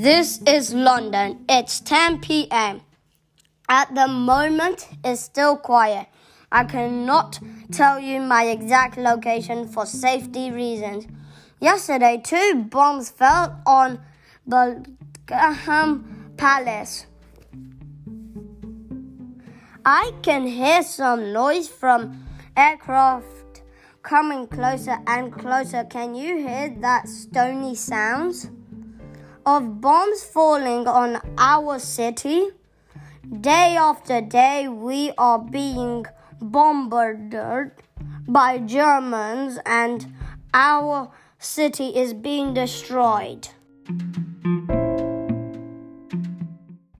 This is London. It's 10 p.m. At the moment, it's still quiet. I cannot tell you my exact location for safety reasons. Yesterday, two bombs fell on Buckingham Palace. I can hear some noise from aircraft coming closer and closer. Can you hear that stony sounds? Of bombs falling on our city. Day after day, we are being bombarded by Germans, and our city is being destroyed.